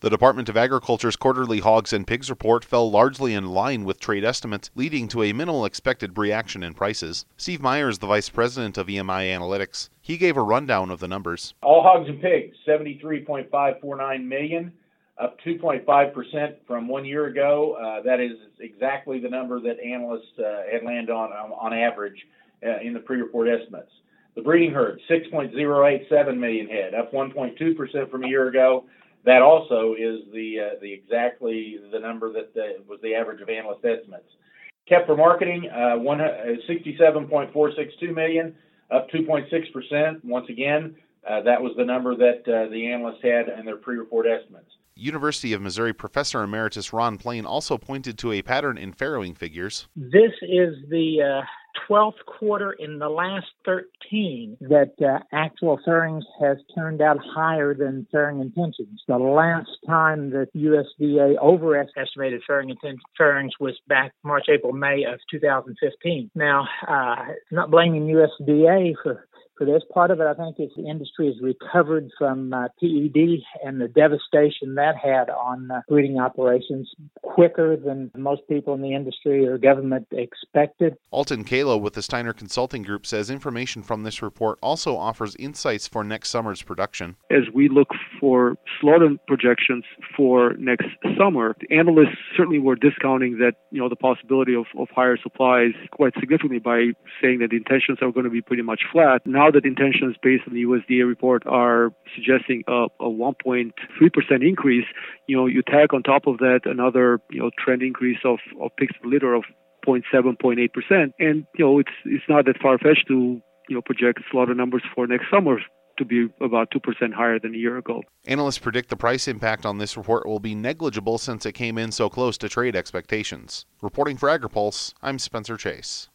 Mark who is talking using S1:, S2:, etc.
S1: The Department of Agriculture's quarterly hogs and pigs report fell largely in line with trade estimates, leading to a minimal expected reaction in prices. Steve Myers, the vice president of EMI Analytics, he gave a rundown of the numbers.
S2: All hogs and pigs, 73.549 million, up 2.5% from one year ago. Uh, that is exactly the number that analysts uh, had landed on um, on average uh, in the pre-report estimates. The breeding herd, 6.087 million head, up 1.2% from a year ago that also is the uh, the exactly the number that uh, was the average of analyst estimates. Kept for marketing, uh, one, uh, 67.462 million, up 2.6 percent. Once again, uh, that was the number that uh, the analysts had in their pre-report estimates.
S1: University of Missouri professor emeritus Ron Plain also pointed to a pattern in farrowing figures.
S3: This is the 12th quarter in the last 13 that uh, actual farrowings has turned out higher than farrowing intentions. The last time that USDA overestimated farrowing inten- farrowings was back March, April, May of 2015. Now, uh, not blaming USDA for for this. Part of it, I think, is the industry has recovered from uh, PED and the devastation that had on uh, breeding operations quicker than most people in the industry or government expected.
S1: Altin Kalo with the Steiner Consulting Group says information from this report also offers insights for next summer's production.
S4: As we look for slaughter projections for next summer, the analysts certainly were discounting that, you know, the possibility of, of higher supplies quite significantly by saying that the intentions are going to be pretty much flat. Now now that intentions based on the USDA report are suggesting a, a 1.3% increase, you know, you tag on top of that another, you know, trend increase of, of pigs per litter of 0.7, 0.8%. And, you know, it's, it's not that far fetched to, you know, project slaughter numbers for next summer to be about 2% higher than a year ago.
S1: Analysts predict the price impact on this report will be negligible since it came in so close to trade expectations. Reporting for AgriPulse, I'm Spencer Chase.